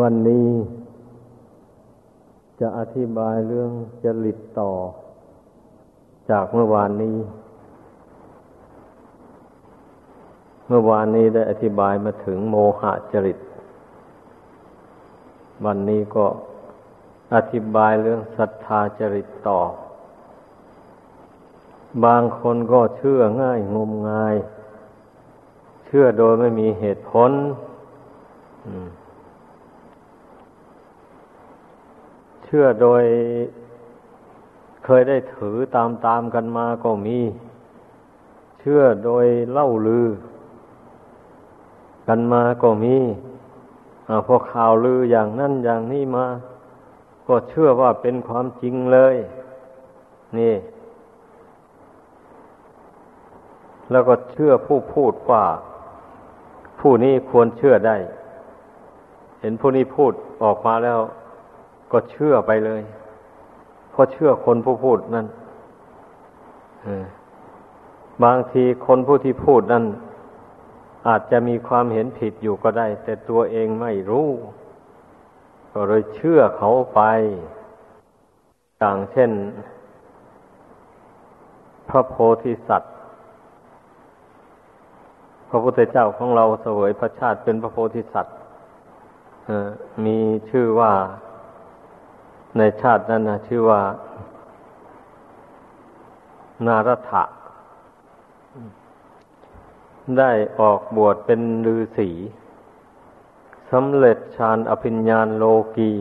วันนี้จะอธิบายเรื่องจริตต่อ จากเมื่อวานนี้ เมื่อวานนี้ได้อธิบายมาถึงโมหะจริต วันนี้ก็อธิบายเรื่องศรัทธาจริตต่อ บางคนก็เชื่อง่ายงมงาย เชื่อโดยไม่มีเหตุผล อืม เชื่อโดยเคยได้ถือตามตามกันมาก็มี เชื่อโดยเล่าลือ กันมาก็มีอพอข่าวลืออย่างนั้นอย่างนี้มา ก็เชื่อว่าเป็นความจริงเลย นี่ แล้วก็เชื่อผู้พูดว่า ผู้นี้ควรเชื่อได้ เห็นผู้นี้พูดออกมาแล้ว ก็เชื่อไปเลย เพราะเชื่อคนผู้พูดนั่นบางทีคนผู้ที่พูดนั่น อาจจะมีความเห็นผิดอยู่ก็ได้ แต่ตัวเองไม่รู้ ก็เลยเชื่อเขาไป ต่างเช่น พระโพธิสัตว์ พระพุทธเจ้าของเราเสวยพระชาติเป็นพระโพธิสัตว์มีชื่อว่า ในชาตินั้นนะชื่อว่า นารถะได้ออกบวชเป็นฤาษีสำเร็จฌานอภิญญาโลกี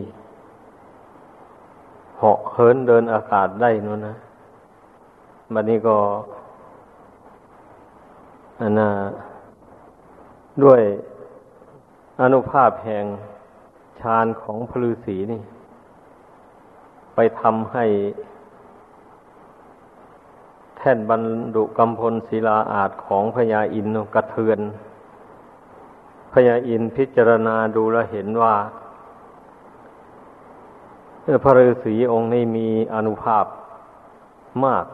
เหาะเหินเดินอากาศได้นู่นนะบัดนี้ก็อันนะด้วยอนุภาพแห่งฌานของพลือศีนี่ ไปทำให้ แท่นบรรดุกำพลศิลาอาจของพญาอินกระเทือน พญาอินพิจารณาดูแลเห็นว่าพระฤาษีองค์นี้มีอนุภาพมาก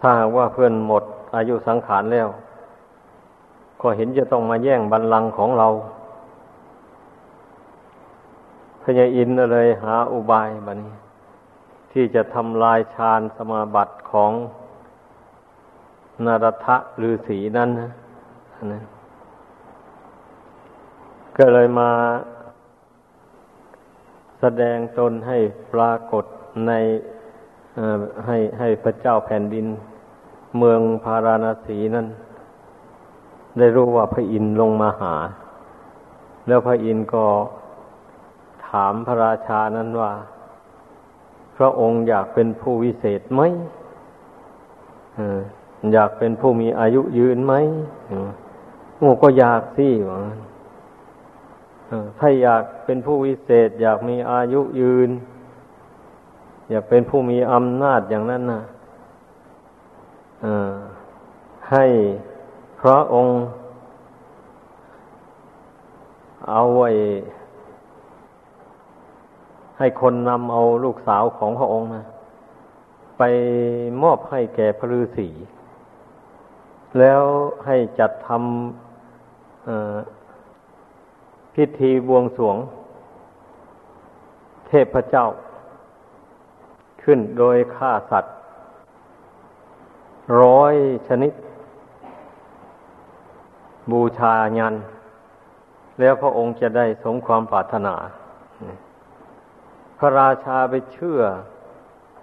ถ้าว่าเพื่อนหมดอายุสังขารแล้ว ก็เห็นจะต้องมาแย่งบัลลังก์ของเรา พญาอินเลยหาอุบายบันี้ ที่จะทำลายฌานสมาบัติของนารทะฤาษีนั้นนะนะก็เลยมาแสดงตนให้ปรากฏในให้ให้พระเจ้าแผ่นดิน เมืองพาราณสีนั้น ได้รู้ว่าพระอินทร์ลงมาหา แล้วพระอินทร์ก็ ถามพระราชานั้นว่า พระองค์อยากเป็นผู้วิเศษไหมอยากเป็นผู้มีอายุยืนไหมโอ้ก็อยากสิว่าถ้าอยากเป็นผู้วิเศษ อยากมีอายุยืน อยากเป็นผู้มีอำนาจอย่างนั้นนะให้พระองค์ เอาไว้ ให้คนนำเอาลูกสาวของพระองค์นะไปมอบให้แก่พระฤาษีแล้วให้จัดทำพิธีบวงสรวง เทพเจ้า ขึ้นโดยฆ่าสัตว์ ร้อยชนิด บูชายัน แล้วพระองค์จะได้สมความปรารถนา พระราชาไปเชื่อ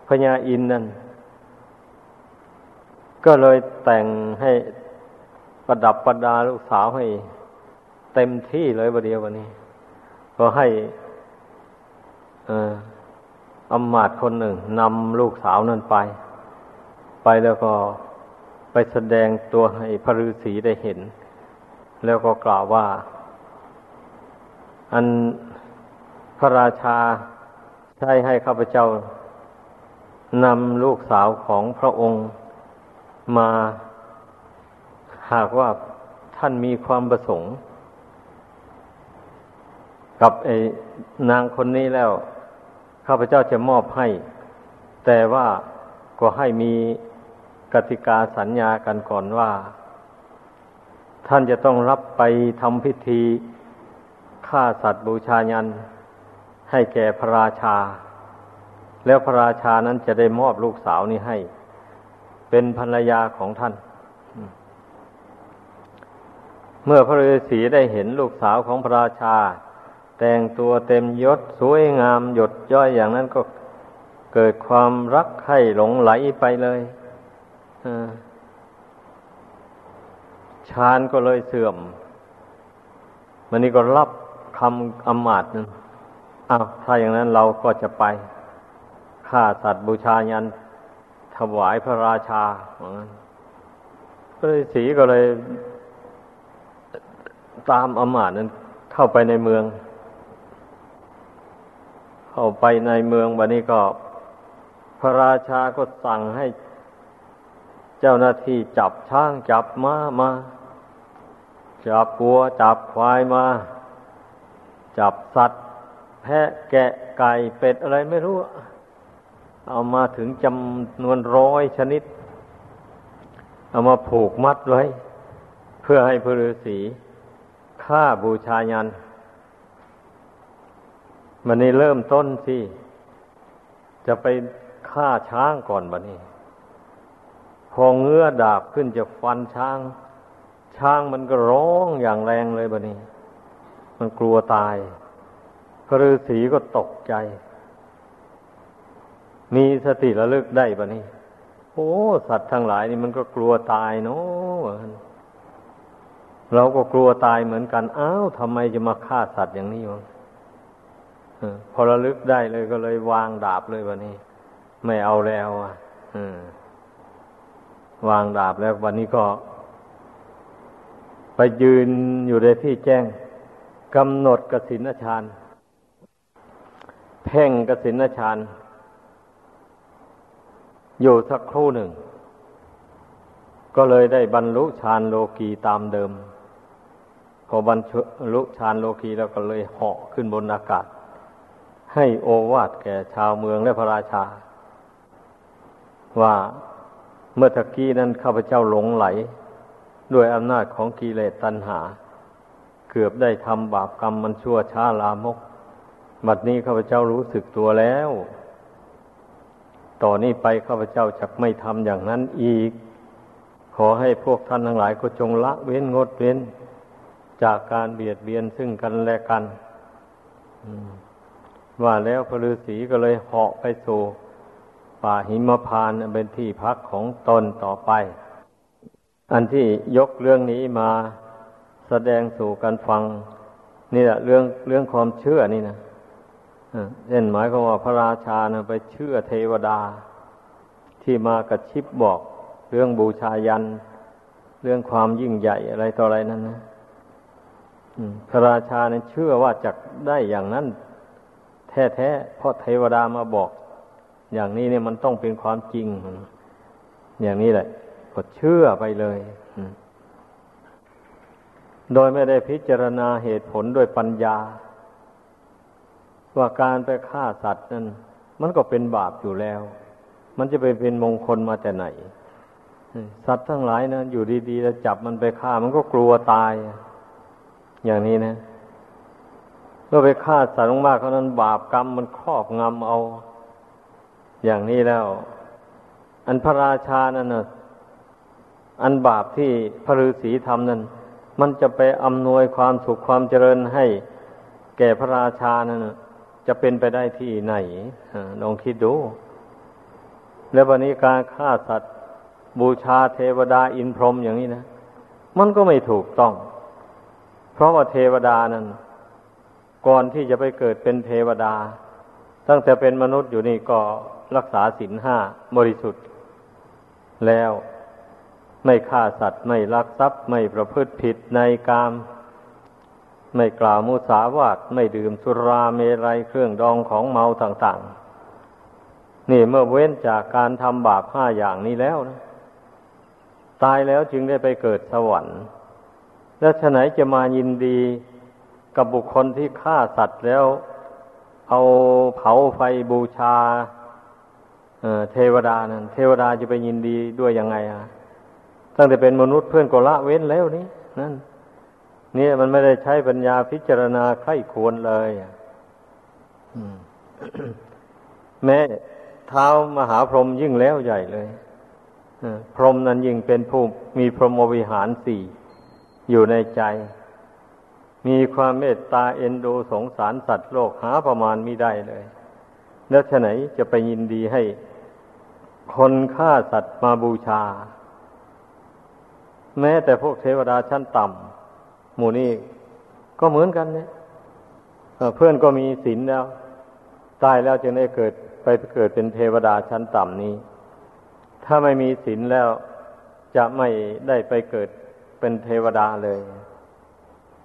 พญาอินนั่น ก็เลยแต่งให้ประดับประดาลูกสาวให้เต็มที่เลยประเดียววันนี้ ก็ให้อำมาตย์คนหนึ่งนำลูกสาวนั้นไป ไปแล้วก็ไปแสดงตัวให้พระฤาษีได้เห็น แล้วก็กล่าวว่า อันพระราชา ช้ให้ข้าพเจ้านำลูกสาวของพระองค์มา หากว่าท่านมีความประสงค์ กับไอ้นางคนนี้แล้ว ข้าพเจ้าจะมอบให้ แต่ว่าก็ให้มีกติกาสัญญากันก่อนว่า ท่านจะต้องรับไปทำพิธีฆ่าสัตว์บูชายัน ให้แก่พระราชา แล้วพระราชานั้นจะได้มอบลูกสาวนี้ให้ เป็นภรรยาของท่าน เมื่อพระฤาษีได้เห็นลูกสาวของพระราชา แต่งตัวเต็มยศสวยงามหยดย้อยอย่างนั้นก็เกิดความรักใคร่หลงไหลไปเลยฌานก็เลยเสื่อม มันนี้ก็รับคำอมาตนั้น อ้าวถ้าอย่างนั้นเราก็จะไปฆ่าสัตว์บูชายันถวายพระราชาเหมือนก็เลยสีก็เลย ตามอมาตนั้นเข้าไปในเมือง เข้าไปในเมืองวันนี้ก็ พระราชาก็สั่งให้เจ้าหน้าที่จับช้างจับม้ามา จับปัวจับควายมา จับสัตว์ แพะแกะไก่เป็ดอะไรไม่รู้ เอามาถึงจำนวนร้อยชนิด เอามาผูกมัดไว้ เพื่อให้พระฤาษีฆ่าบูชายัน มันนี้เริ่มต้นสิจะไปฆ่าช้างก่อนบันนี้ พอเงื้อดาบขึ้นจะฟันช้าง ช้างมันก็ร้องอย่างแรงเลยบะนี้ มันกลัวตาย พระฤาษีก็ตกใจ มีสติระลึกได้บะนี้โอ้ สัตว์ทั้งหลายนี่มันก็กลัวตายเนาะเราก็กลัวตายเหมือนกัน อ้าวทำไมจะมาฆ่าสัตว์อย่างนี้วะพอระลึกได้เลยก็เลยวางดาบเลยวันนี้ไม่เอาแล้วอะวางดาบแล้ววันนี้ก็ ไปยืนอยู่ในที่แจ้งกำหนดกสินชาน เพ่งกสินชานอยู่สักครู่หนึ่ง ก็เลยได้บรรลุฌานโลกีตามเดิม พอบรรลุฌานโลกีแล้วก็เลยเหาะขึ้นบนอากาศ ให้โอวาทแก่ชาวเมืองและพระราชา ว่าเมื่อตะกี้นั้นข้าพเจ้าหลงไหล ด้วยอำนาจของกิเลสตัณหา เกือบได้ทำบาปกรรมมันชั่วช้าลามก บัดนี้ข้าพเจ้ารู้สึกตัวแล้ว ต่อนนี้ไปข้าพเจ้าจะไม่ทำอย่างนั้นอีก ขอให้พวกท่านทั้งหลายก็จงละเว้นงดเว้น จากการเบียดเบียนซึ่งกันและกันว่าแล้วพระฤาษีก็เลยเหาะไปสู่ป่าหิมพานเป็นที่พักของตนต่อไป อันที่ยกเรื่องนี้มาแสดงสู่กันฟัง นี่แหละเรื่องเรื่องความเชื่อนี่นะ เช่นหมายความว่าพระราชานะไปเชื่อเทวดา ที่มากระชิบบอก เรื่องบูชายัน เรื่องความยิ่งใหญ่อะไรต่ออะไรนั่นนะพระราชาเนี่ยเชื่อว่าจะได้อย่างนั้น แท้ๆเพราะเทวดามาบอก อย่างนี้เนี่ยมันต้องเป็นความจริง อย่างนี้แหละก็เชื่อไปเลยโดยไม่ได้พิจารณาเหตุผลด้วยปัญญา ว่าการไปฆ่าสัตว์นั้นมันก็เป็นบาปอยู่แล้ว มันจะไปเป็นมงคลมาแต่ไหน สัตว์ทั้งหลายนะอยู่ดีๆแล้วจับมันไปฆ่า มันก็กลัวตาย อย่างนี้นะเมื่อไปฆ่าสัตว์มากๆเขานั้น บาปกรรมมันครอบงำเอา อย่างนี้แล้ว อันพระราชานั่นนะอันบาปที่พระฤาษีทำนั้นมันจะไปอำนวยความสุขความเจริญให้ แก่พระราชานั้น จะเป็นไปได้ที่ไหนลองคิดดู แล้ววันนี้การฆ่าสัตว์ บูชาเทวดาอินพรหมอย่างนี้นะ มันก็ไม่ถูกต้อง เพราะว่าเทวดานั้น ก่อนที่จะไปเกิดเป็นเทวดา ตั้งแต่เป็นมนุษย์อยู่นี่ก็รักษาศีลห้าบริสุทธิ์ แล้วไม่ฆ่าสัตว์ ไม่ลักทรัพย์ ไม่ประพฤติผิดในกาม ไม่กล่าวมุสาวาทไม่ดื่มสุราเมรัยเครื่องดองของเมาต่าง ๆ นี่เมื่อเว้นจากการทำบาปห้าอย่างนี้แล้วนะตายแล้วจึงได้ไปเกิดสวรรค์ แล้วฉไหนจะมายินดีกับบุคคลที่ฆ่าสัตว์แล้ว เอาเผาไฟบูชาเทวดานั่นเทวดาจะไปยินดีด้วยยังไงอะตั้งแต่เป็นมนุษย์เพื่อนก็ละเว้นแล้วนี่นั่น นี่ยมันไม่ได้ใช้ปัญญาพิจารณาไข้ควรเลยแม้เท้ามหาพรหมยิ่งแล้วใหญ่เลยพรหมนั้นยิ่งเป็นผู้มีพรหมวิหารสี่อยู่ในใจ มีความเมตตาเอ็นดูสงสารสัตว์โลกหาประมาณมิได้เลย แล้วฉะไหนจะไปยินดีให้คนฆ่าสัตว์มาบูชา แม้แต่พวกเทวดาชั้นต่ำ หมู่นี้ก็เหมือนกันเนี่ยเพื่อนก็มีศีลแล้ว ตายแล้วจึงได้เกิดไปเกิดเป็นเทวดาชั้นต่ำนี้ ถ้าไม่มีศีลแล้วจะไม่ได้ไปเกิดเป็นเทวดาเลย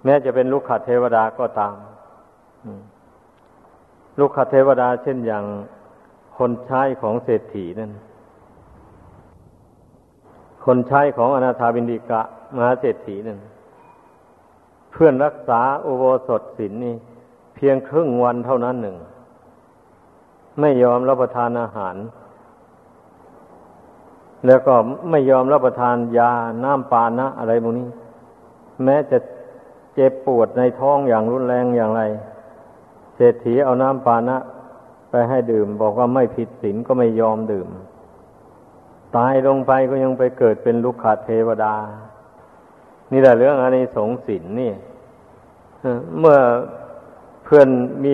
แม้จะเป็นลูกขเทวดาก็ตามลูกขเทวดาเช่นอย่างคนใช้ของเศรษฐีนั่น คนใช้ของอนาถาบินดิกะมหาเศรษฐีนั่น เพื่อนรักษาอุโบสถศีลนี่ เพียงครึ่งวันเท่านั้นหนึ่ง ไม่ยอมรับประทานอาหาร แล้วก็ไม่ยอมรับประทานยาน้ำปานะอะไรพวกนี้ แม้จะเจ็บปวดในท้องอย่างรุนแรงอย่างไรเศรษฐีเอาน้ำปานะไปให้ดื่ม บอกว่าไม่ผิดศีลก็ไม่ยอมดื่ม ตายลงไปก็ยังไปเกิดเป็นลูกขาเทวดา นี่แหละเรื่องอันนี้สงสินนี่เมื่อเพื่อนมี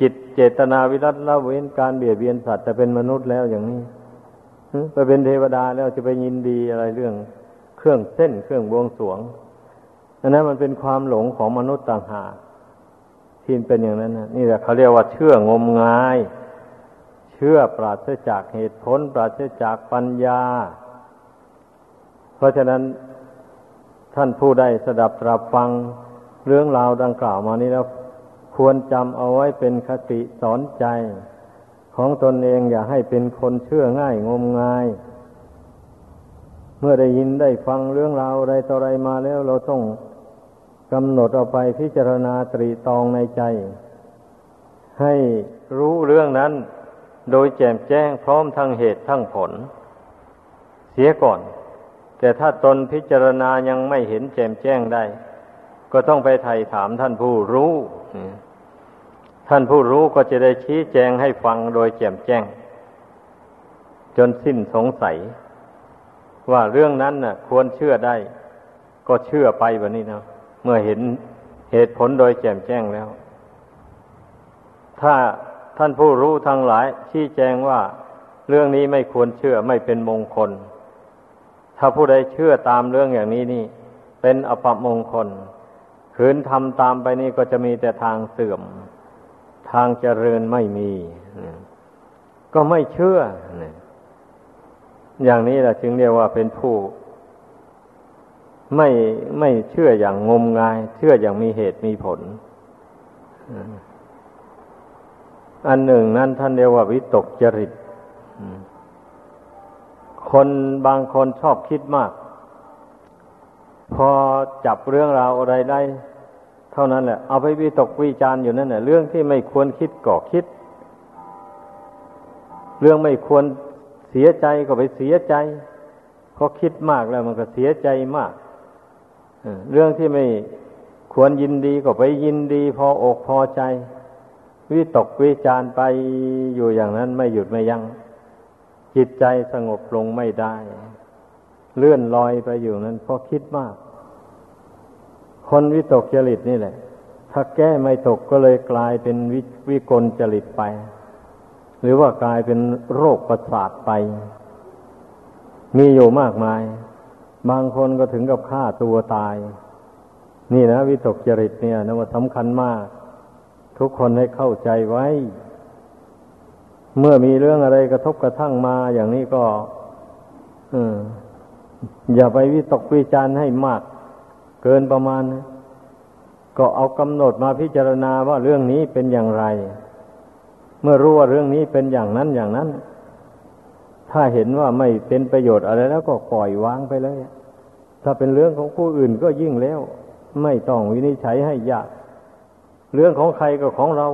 จิตเจตนาวิรัตละเว้นการเบียดเบียนสัตว์แต่เป็นมนุษย์แล้วอย่างนี้ไปเป็นเทวดาแล้วจะไปยินดีอะไรเรื่องเครื่องเส้นเครื่องบวงสวงอันนั้นมันเป็นความหลงของมนุษย์ต่างหากที่เป็นอย่างนั้นนะนี่แหละเขาเรียกว่าเชื่องมงาย เชื่อปราศจากเหตุผล ปราศจากปัญญา เพราะฉะนั้น ท่านผู้ใดสดับตรับฟังเรื่องราวดังกล่าวมานี้แล้ว ควรจำเอาไว้เป็นคติสอนใจ ของตนเองอย่าให้เป็นคนเชื่อง่ายงมงาย เมื่อได้ยินได้ฟังเรื่องราวอะไรต่ออะไรมาแล้ว เราต้องกำหนดเอาไปพิจารณาตรีตองในใจ ให้รู้เรื่องนั้น โดยแจ่มแจ้งพร้อมทั้งเหตุทั้งผล เสียก่อน แต่ถ้าตนพิจารณายังไม่เห็นแจ่มแจ้งได้ ก็ต้องไปไถ่ถามท่านผู้รู้ ท่านผู้รู้ก็จะได้ชี้แจงให้ฟังโดยแจ่มแจ้ง จนสิ้นสงสัย ว่าเรื่องนั้นน่ะ ควรเชื่อได้ ก็เชื่อไปแบบนี้นะเมื่อเห็นเหตุผลโดยแจ่มแจ้งแล้ว ถ้าท่านผู้รู้ทั้งหลายชี้แจงว่าเรื่องนี้ไม่ควรเชื่อไม่เป็นมงคล ถ้าผู้ใดเชื่อตามเรื่องอย่างนี้นี่ เป็นอปมงคลขืนทำตามไปนี่ก็จะมีแต่ทางเสื่อม ทางเจริญไม่มี ก็ไม่เชื่อ อย่างนี้แหละจึงเรียกว่าเป็นผู้ ไม่ไม่เชื่ออย่างงมงาย เชื่ออย่างมีเหตุมีผล อันหนึ่งนั้นท่านเรียกว่าวิตกจริต คนบางคนชอบคิดมาก พอจับเรื่องราวอะไรได้ เท่านั้นแหละ เอาไปวิตกวิจาร์อยู่นั่นแหละเรื่องที่ไม่ควรคิดก็คิด เรื่องไม่ควรเสียใจก็ไปเสียใจเพราะคิดมากแล้วมันก็เสียใจมากเรื่องที่ไม่ควรยินดีก็ไปยินดี พออกพอใจ วิตกวิจารไปอยู่อย่างนั้นไม่หยุดไม่ยัง้ง จิตใจสงบลงไม่ได้ เลื่อนลอยไปอยู่นั้นเพราะคิดมาก คนวิตกจริตนี่แหละ ถ้าแก้ไม่ตกก็เลยกลายเป็นวิวิกลจริตไป หรือว่ากลายเป็นโรคประสาทไป มีอยู่มากมาย บางคนก็ถึงกับฆ่าตัวตาย นี่นะวิตกจริตเนี่ยนะว่าสำคัญมาก ทุกคนให้เข้าใจไว้ เมื่อมีเรื่องอะไรกระทบกระทั่งมาอย่างนี้ก็อย่าไปวิตกวิจารณ์ให้มาก เกินประมาณ ก็เอากำหนดมาพิจารณาว่าเรื่องนี้เป็นอย่างไร เมื่อรู้ว่าเรื่องนี้เป็นอย่างนั้นอย่างนั้น ถ้าเห็นว่าไม่เป็นประโยชน์อะไรแล้วก็ปล่อยวางไปเลย ถ้าเป็นเรื่องของผู้อื่นก็ยิ่งแล้ว ไม่ต้องวินิจฉัยให้ยาก เรื่องของใครก็ของเรา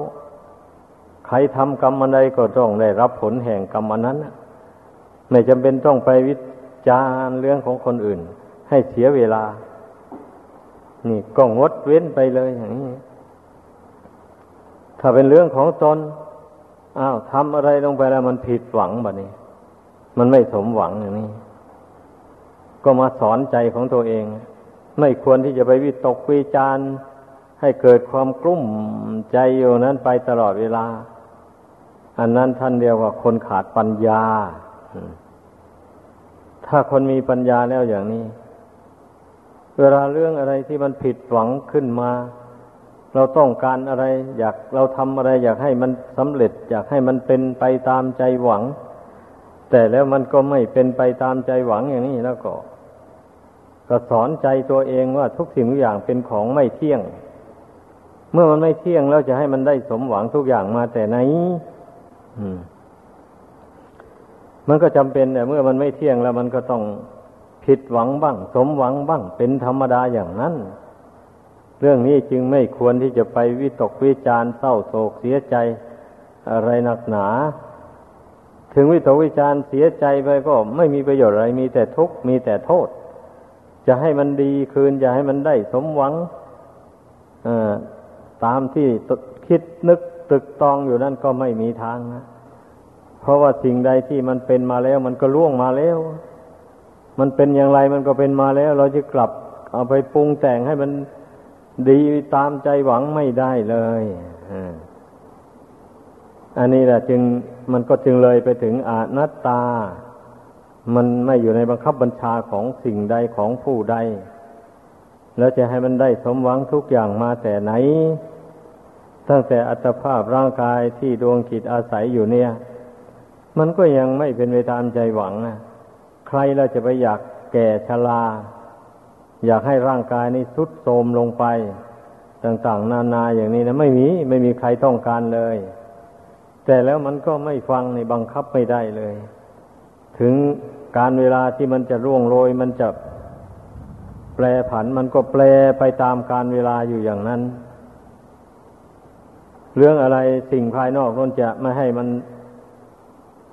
ใครทำกรรมอะไรก็ต้องได้รับผลแห่งกรรมนั้นไม่จำเป็นต้องไปวิจารเรื่องของคนอื่น ให้เสียเวลา นี่ก็งดเว้นไปเลยอย่างนี้ ถ้าเป็นเรื่องของตนอ้าวทำอะไรลงไปแล้วมันผิดหวังแบบนี้ มันไม่สมหวังอย่างนี้ ก็มาสอนใจของตัวเอง ไม่ควรที่จะไปวิตกวิจารให้เกิดความกลุ้มใจอยู่นั้นไปตลอดเวลา อันนั้นท่านเรียกว่าคนขาดปัญญา ถ้าคนมีปัญญาแล้วอย่างนี้ เวลาเรื่องอะไรที่มันผิดหวังขึ้นมา เราต้องการอะไร อยากเราทำอะไร อยากให้มันสำเร็จ อยากให้มันเป็นไปตามใจหวัง แต่แล้วมันก็ไม่เป็นไปตามใจหวังอย่างนี้แล้วก็ก็สอนใจตัวเองว่าทุกสิ่งทุกอย่างเป็นของไม่เที่ยง เมื่อมันไม่เที่ยงแล้วจะให้มันได้สมหวังทุกอย่างมาแต่ไหน มันก็จำเป็นแต่เมื่อมันไม่เที่ยงแล้ว มันก็ต้องผิดหวังบ้าง สมหวังบ้าง เป็นธรรมดาอย่างนั้น เรื่องนี้จึงไม่ควรที่จะไปวิตกวิจารเศร้าโศกเสียใจอะไรหนักหนา ถึงวิตกวิจารเสียใจไปก็ไม่มีประโยชน์อะไร มีแต่ทุกข์มีแต่โทษ จะให้มันดีคืน จะให้มันได้สมหวังตามที่คิดนึกตึกตองอยู่นั่นก็ไม่มีทางนะ เพราะว่าสิ่งใดที่มันเป็นมาแล้ว มันก็ล่วงมาแล้ว มันเป็นอย่างไรมันก็เป็นมาแล้ว เราจะกลับเอาไปปรุงแต่งให้มันดีตามใจหวังไม่ได้เลยอันนี้แหละจึงมันก็จึงเลยไปถึงอนัตตา มันไม่อยู่ในบังคับบัญชาของสิ่งใดของผู้ใด แล้วจะให้มันได้สมหวังทุกอย่างมาแต่ไหน ตั้งแต่อัตภาพร่างกายที่ดวงจิตอาศัยอยู่เนี่ย มันก็ยังไม่เป็นไปตามใจหวังนะใครเราจะไปอยากแก่ชรา อยากให้ร่างกายนี้ทุดโทรมลงไป ต่างๆ นานาอย่างนี้นะไม่มีไม่มีใครต้องการเลย แต่แล้วมันก็ไม่ฟังในบังคับไม่ได้เลย ถึงการเวลาที่มันจะร่วงโรยมันจะแปรผันมันก็แปรไปตามการเวลาอยู่อย่างนั้น เรื่องอะไรสิ่งภายนอกนั่นจะไม่ให้มัน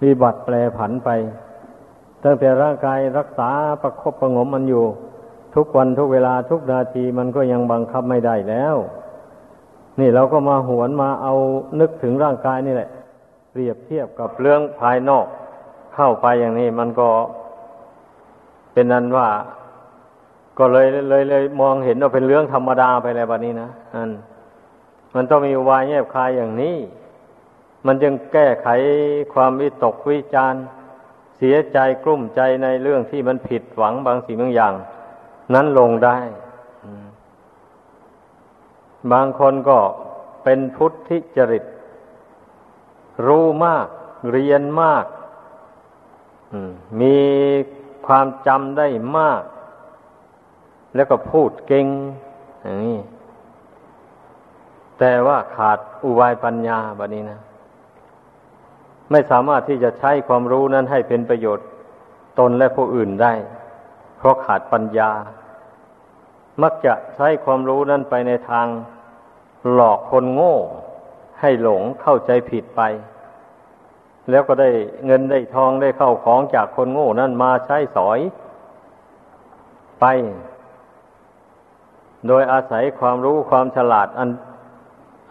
มีบัตรแปรผันไป ตั้งแต่ร่างกายรักษาประคบประงมมันอยู่ ทุกวันทุกเวลาทุกนาทีมันก็ยังบังคับไม่ได้แล้ว นี่เราก็มาหวนมาเอานึกถึงร่างกายนี่แหละ เปรียบเทียบกับเรื่องภายนอก เข้าไปอย่างนี้มันก็เป็นนั้นว่า ก็เลยเลยเลยมองเห็นว่าเป็นเรื่องธรรมดาไปแล้วแบบนี้นะอันมันต้องมีวายแยบคายอย่างนี้ มันจึงแก้ไขความวิตกวิจารณ์ เสียใจกลุ้มใจในเรื่องที่มันผิดหวังบางสิ่งบางอย่าง นั้นลงได้ บางคนก็เป็นพุทธิจริต รู้มาก เรียนมากมีความจำได้มาก แล้วก็พูดเก่งอย่างนี้แต่ว่าขาดอุบายปัญญาแบบนี้นะ ไม่สามารถที่จะใช้ความรู้นั้นให้เป็นประโยชน์ตนและผู้อื่นได้ เพราะขาดปัญญา มักจะใช้ความรู้นั้นไปในทางหลอกคนโง่ ให้หลงเข้าใจผิดไป แล้วก็ได้เงินได้ทองได้เข้าของจากคนโง่นั้นมาใช้สอยไป โดยอาศัยความรู้ความฉลาดอัน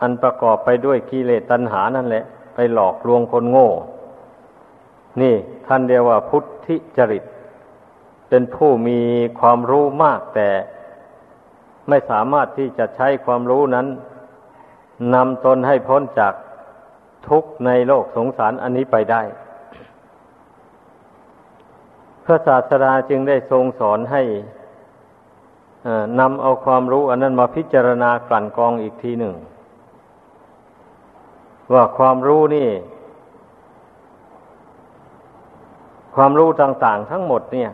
อันประกอบไปด้วยกิเลสตัณหานั่นแหละ ไปหลอกลวงคนโง่ นี่ท่านเรียกว่าพุทธิจริต เป็นผู้มีความรู้มากแต่ไม่สามารถที่จะใช้ความรู้นั้นนำตนให้พ้นจากทุกข์ในโลกสงสารอันนี้ไปได้ พระศาสดาจึงได้ทรงสอนให้นำเอาความรู้อันนั้นมาพิจารณากลั่นกรองอีกทีหนึ่ง ว่าความรู้นี่ ความรู้ต่างๆ ทั้งหมดเนี่ย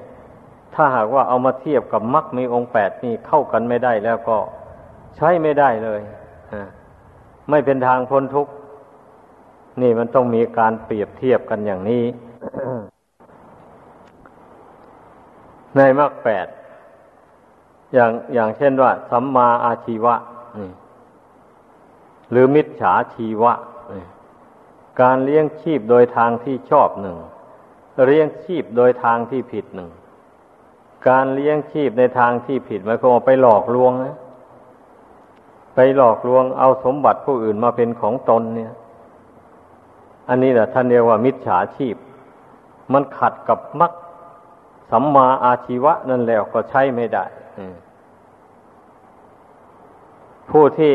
ถ้าหากว่าเอามาเทียบกับมรรคมีองค์แปดนี่เข้ากันไม่ได้แล้วก็ใช้ไม่ได้เลยไม่เป็นทางพ้นทุกข์นี่มันต้องมีการเปรียบเทียบกันอย่างนี้ ในมรรคแปดอย่างอย่างเช่นว่า สัมมาอาชีวะหรือมิจฉาชีวะ การเลี้ยงชีพโดยทางที่ชอบหนึ่งเลี้ยงชีพโดยทางที่ผิดหนึ่ง การเลี้ยงชีพในทางที่ผิดหมายความว่าไปหลอกลวงนะไปหลอกลวงเอาสมบัติผู้อื่นมาเป็นของตนเนี่ย อันนี้แหละท่านเรียกว่ามิจฉาชีพ มันขัดกับมรรคสัมมาอาชีวะนั่นแล้วก็ใช้ไม่ได้ผู้ที่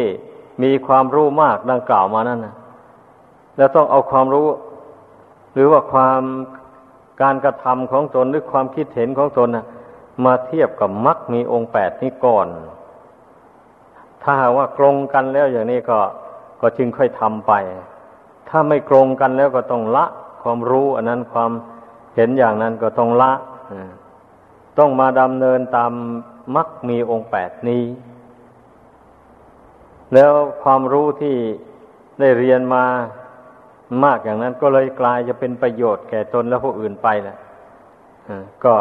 มีความรู้มากดังกล่าวมานั่นนะ แล้วต้องเอาความรู้ หรือว่าความการกระทำของตนหรือความคิดเห็นของตนนะมาเทียบกับมรรคมีองค์แปดนี้ก่อน ถ้าหากว่าตรงกันแล้วอย่างนี้ก็ก็จึงค่อยทำไป ถ้าไม่ตรงกันแล้วก็ต้องละ ความรู้ อันนั้นความเห็นอย่างนั้นก็ต้องละต้องมาดำเนินตามมรรคมีองค์แปดนี้ แล้วความรู้ที่ได้เรียนมา มากอย่างนั้นก็เลยกลายจะเป็นประโยชน์แก่ตนและผู้อื่นไปแหละก็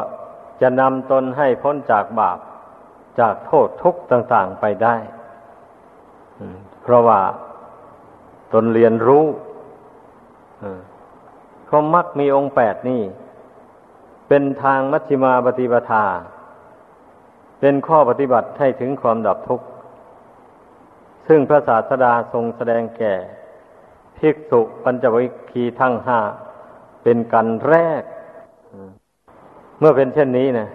จะนำตนให้พ้นจากบาปจากโทษทุกข์ต่างๆไปได้ เพราะว่าตนเรียนรู้เขามักมีองค์แปดนี่ เป็นทางมัชฌิมาปฏิปทา เป็นข้อปฏิบัติให้ถึงความดับทุกข์ ซึ่งพระศาสดาทรงแสดงแก่ ภิกษุปัญจวิคีทั้งห้าเป็นกันแรก เมื่อเป็นเช่นนี้นะ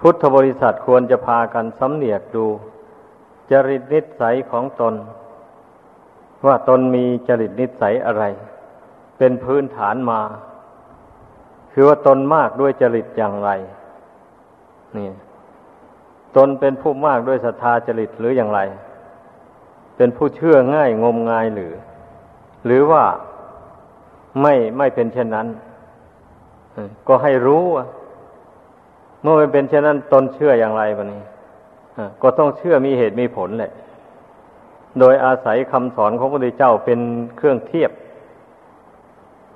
พุทธบริษัทควรจะพากันสำเนียกดู จริตนิสัยของตน ว่าตนมีจริตนิสัยอะไร เป็นพื้นฐานมา คือว่าตนมากด้วยจริตอย่างไร นี่ ตนเป็นผู้มากด้วยศรัทธาจริตหรืออย่างไร เป็นผู้เชื่อง่ายงมงายหรือ หรือว่าไม่ไม่เป็นเช่นนั้น ก็ให้รู้เมื่อมันเป็นเช่นนั้นตนเชื่ออย่างไรบะนี้ก็ต้องเชื่อมีเหตุมีผลแหละ โดยอาศัยคำสอนของพระพุทธเจ้าเป็นเครื่องเทียบ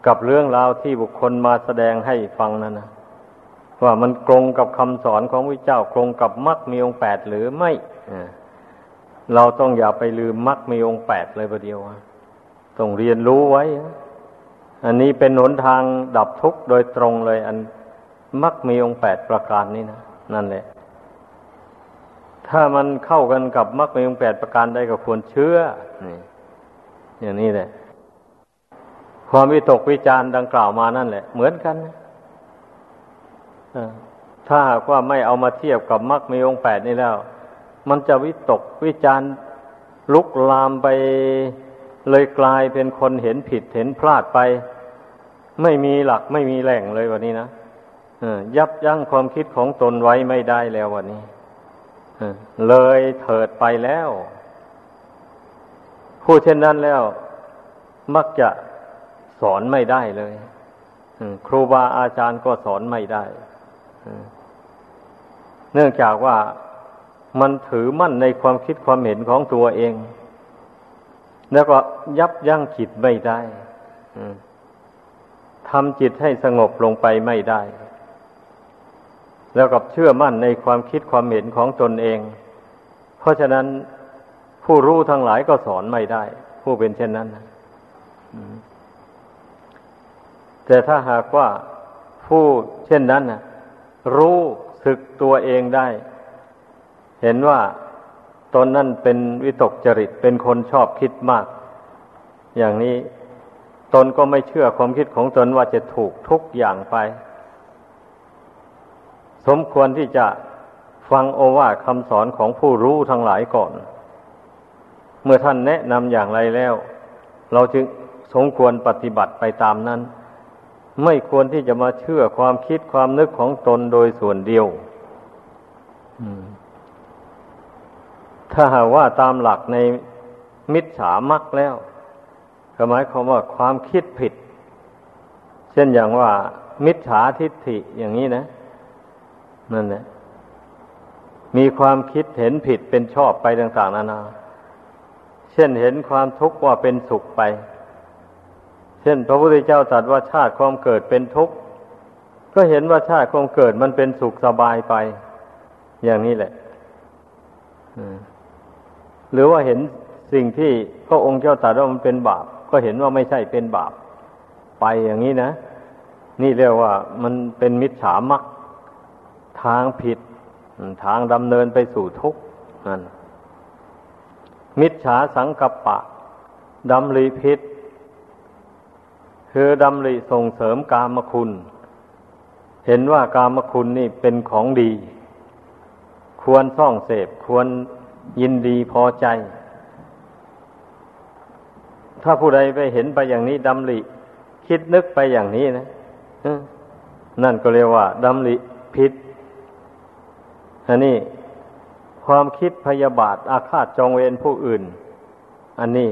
กับเรื่องราวที่บุคคลมาแสดงให้ฟังนั่นนะว่ามันตรงกับคำสอนของพระเจ้าตรงกับมรรคมีองค์แปดหรือไม่อ่า เราต้องอย่าไปลืมมรรคมีองค์แปดเลยประเดียวต้องเรียนรู้ไว้ อันนี้เป็นหนทางดับทุกข์โดยตรงเลย อันมรรคมีองค์แปดประการนี้นะนั่นแหละ ถ้ามันเข้ากันกับมรรคมีองค์แปดประการได้ก็ควรเชื่อนี่อย่างนี้แหละความวิตกวิจารดังกล่าวมานั่นแหละ เหมือนกันนะถ้าหากว่าไม่เอามาเทียบกับมรรคมีองค์แปดนี่แล้ว มันจะวิตกวิจารลุกลามไปเลยกลายเป็นคนเห็นผิดเห็นพลาดไป ไม่มีหลักไม่มีแหล่งเลยวันนี้นะยับยั้งความคิดของตนไว้ไม่ได้แล้ววันนี้เลยเถิดไปแล้วผู้เช่นนั้นแล้ว มักจะสอนไม่ได้เลยครูบาอาจารย์ก็สอนไม่ได้เนื่องจากว่า มันถือมั่นในความคิดความเห็นของตัวเอง แล้วก็ยับยั้งจิตไม่ได้ทำจิตให้สงบลงไปไม่ได้ แล้วกับเชื่อมั่นในความคิดความเห็นของตนเอง เพราะฉะนั้นผู้รู้ทั้งหลายก็สอนไม่ได้ ผู้เป็นเช่นนั้นแต่ถ้าหากว่าผู้เช่นนั้นรู้สึกตัวเองได้ เห็นว่าตนนั่นเป็นวิตกจริตเป็นคนชอบคิดมาก อย่างนี้ตนก็ไม่เชื่อความคิดของตนว่าจะถูกทุกอย่างไป สมควรที่จะฟังโอวาทคำสอนของผู้รู้ทั้งหลายก่อน เมื่อท่านแนะนำอย่างไรแล้ว เราจึงสมควรปฏิบัติไปตามนั้น ไม่ควรที่จะมาเชื่อความคิดความนึกของตนโดยส่วนเดียวอืม ถ้าหากว่าตามหลักในมิจฉามักแล้วหมายความว่าความคิดผิด เช่นอย่างว่า มิจฉาทิฏฐิอย่างนี้นะนั่นแหละมีความคิดเห็นผิดเป็นชอบไปต่างๆนานา เช่นเห็นความทุกข์ว่าเป็นสุขไป เช่น พระพุทธเจ้าตรัสว่าชาติความเกิดเป็นทุกข์ ก็เห็นว่าชาติความเกิดมันเป็นสุขสบายไป อย่างนี้แหละ หรือว่าเห็นสิ่งที่พระองค์เจ้าตรัสว่ามันเป็นบาป ก็เห็นว่าไม่ใช่เป็นบาป ไปอย่างนี้นะ นี่เรียกว่ามันเป็นมิจฉามักทางผิด ทางดำเนินไปสู่ทุกข์นั่นมิจฉาสังกัปปะดำริพิษคือดำริส่งเสริมกามคุณ เห็นว่ากามคุณนี่เป็นของดี ควรซ่องเสพควร ยินดีพอใจ ถ้าผู้ใดไปเห็นไปอย่างนี้ดำริคิดนึกไปอย่างนี้นะนั่นก็เรียกว่าดำริพิษอันนี้ความคิดพยาบาทอาฆาตจองเวรผู้อื่น อันนี้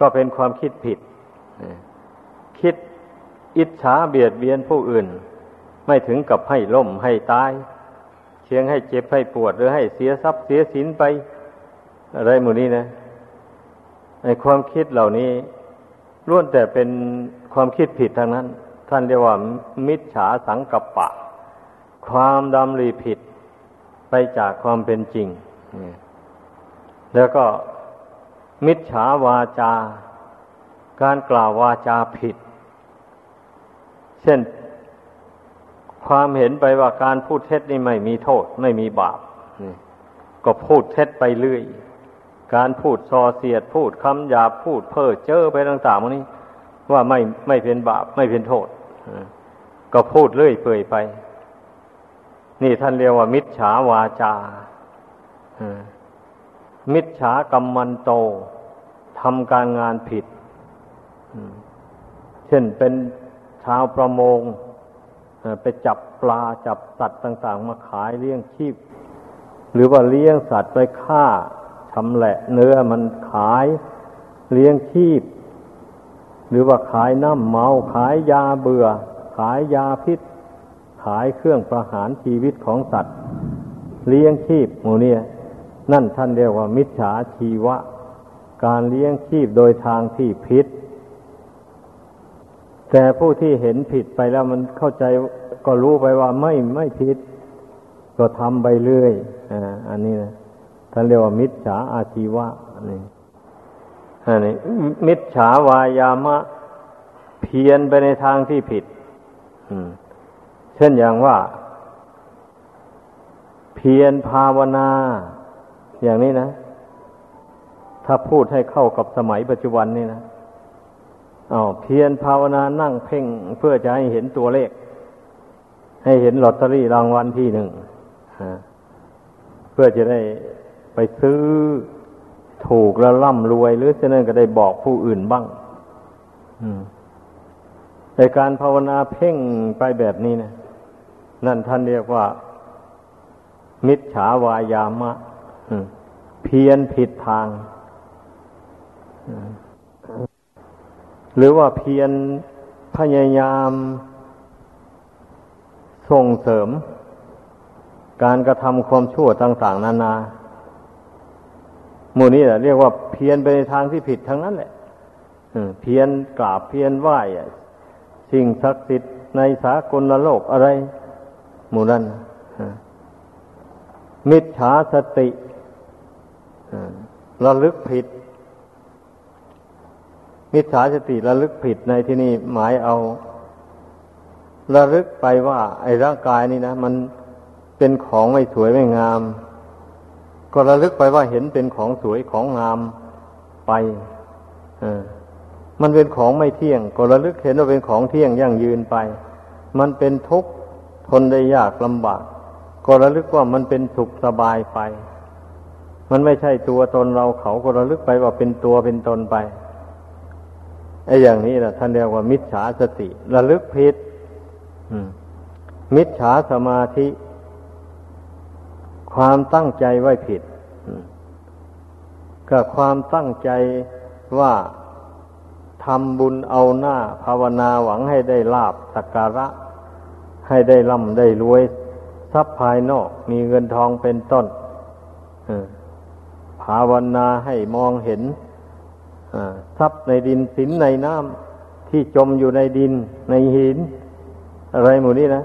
ก็เป็นความคิดผิด คิดอิจฉาเบียดเบียนผู้อื่น ไม่ถึงกับให้ล่มให้ตาย เชียงให้เจ็บให้ปวดหรือให้เสียทรัพย์เสียสินไป อะไรหมู่นี้นะ ในความคิดเหล่านี้ล้วนแต่เป็นความคิดผิดทางนั้น ท่านเรียกว่า มิจฉาสังกัปปะ ความดำริผิดไปจากความเป็นจริง แล้วก็มิจฉาวาจา การกล่าววาจาผิด เช่น ความเห็นไปว่าการพูดเท็จนี่ไม่มีโทษ ไม่มีบาปก็พูดเท็จไปเรื่อย การพูดซอเสียดพูดคำหยาบพูดเพ้อเจ้อไปต่างๆพวกนี้ว่าไม่ไม่เป็นบาป ไม่เป็นโทษก็พูดเรื่อยเปื่อยไป นี่ท่านเรียกว่า มิจฉาวาจามิจฉากรรมันโตทำการงานผิดเช่นเป็นชาวประมง ไปจับปลาจับสัตว์ต่าง ๆ มาขายเลี้ยงชีพ หรือว่าเลี้ยงสัตว์ไปฆ่าชำแหละ เนื้อมันขายเลี้ยงชีพ หรือว่าขายน้ำเมาขายยาเบื่อ ขายยาพิษ ขายเครื่องประหารชีวิตของสัตว์ เลี้ยงชีพหมูเนี่ยนั่นท่านเรียกว่ามิจฉาชีวะ การเลี้ยงชีพโดยทางที่ผิด แต่ผู้ที่เห็นผิดไปแล้วมันเข้าใจก็รู้ไปว่าไม่ไม่ผิด ก็ทำไปเรื่อยอ่าอันนี้นะท่านเรียกว่ามิจฉาอาชีวะอันนี้อันนี้มิจฉาวายามะ เพียนไปในทางที่ผิดเช่นอย่างว่า เพียนภาวนา อย่างนี้นะ ถ้าพูดให้เข้ากับสมัยปัจจุบันนี่นะ อาเพียรภาวนานั่งเพ่งเพื่อจะให้เห็นตัวเลข ให้เห็นลอตเตอรี่รางวัลที่หนึ่งเพื่อจะได้ไปซื้อถูกแล้วร่ำรวย หรือเช่นนั้นก็ได้บอกผู้อื่นบ้างในการภาวนาเพ่งไปแบบนี้นะนั่นท่านเรียกว่า มิจฉาวายามะเพียนผิดทาง หรือว่าเพียนพยายามส่งเสริม การกระทำความชั่วต่าง ๆ นานาหมู่นี้แหละเรียกว่าเพียนไปในทางที่ผิดทั้งนั้นแหละเพียนกราบเพียนไหว้สิ่งศักดิ์สิทธิ์ในสากลโลกอะไร หมู่นั้นมิจฉาสติระลึกผิด มิจฉาสติระลึกผิดในที่นี้หมายเอา ระลึกไปว่า ไอ้ร่างกายนี่นะ มันเป็นของไม่สวยไม่งาม ก็ระลึกไปว่าเห็นเป็นของสวยของงามไปอมันเป็นของไม่เที่ยง ก็ระลึกเห็นว่าเป็นของเที่ยงยั่งยืนไป มันเป็นทุกข์ทนได้ยากลำบาก ก็ระลึกว่ามันเป็นสุขสบายไป มันไม่ใช่ตัวตนเราเขาก็ระลึกไปว่าเป็นตัวเป็นตนไป ไอ้อย่างนี้แหละท่านเรียกว่ามิจฉาสติ ระลึกผิดมิจฉาสมาธิ ความตั้งใจไว้ผิดก็ความตั้งใจว่าทำบุญเอาหน้า ภาวนาหวังให้ได้ลาบสักการะ ให้ได้ร่ำได้รวยทรัพย์ภายนอกมีเงินทองเป็นต้นภาวนาให้มองเห็น ทรัพย์ในดินสินในน้ำที่จมอยู่ในดินในหิน อะไรหมดนี้นะ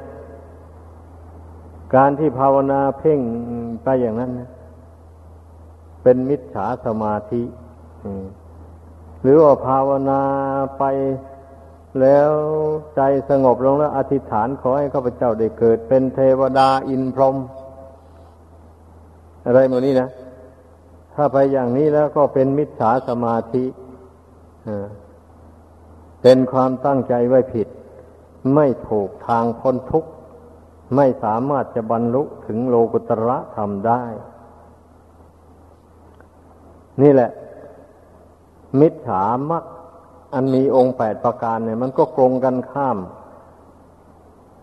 การที่ภาวนาเพ่งไปอย่างนั้นนะเป็นมิจฉาสมาธิหรือว่าภาวนาไปแล้วใจสงบลงแล้ว อธิษฐานขอให้ข้าพเจ้าได้เกิด เป็นเทวดาอินพรหมอะไรหมดนี้นะ ถ้าไปอย่างนี้แล้วก็เป็นมิจฉาสมาธิเป็นความตั้งใจไว้ผิด ไม่ถูกทางพ้นทุกข์ ไม่สามารถจะบรรลุถึงโลกุตระธรรมได้ นี่แหละ มิจฉามักอันมีองค์แปดประการเนี่ย มันก็กรงกันข้าม